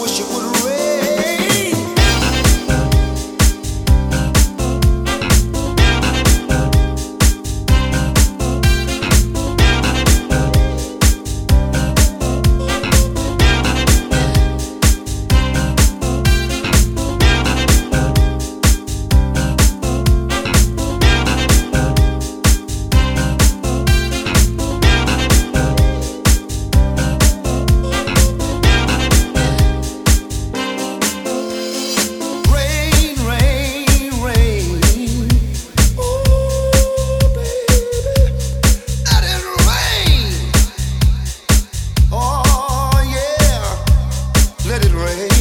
wish it would rain. Rain.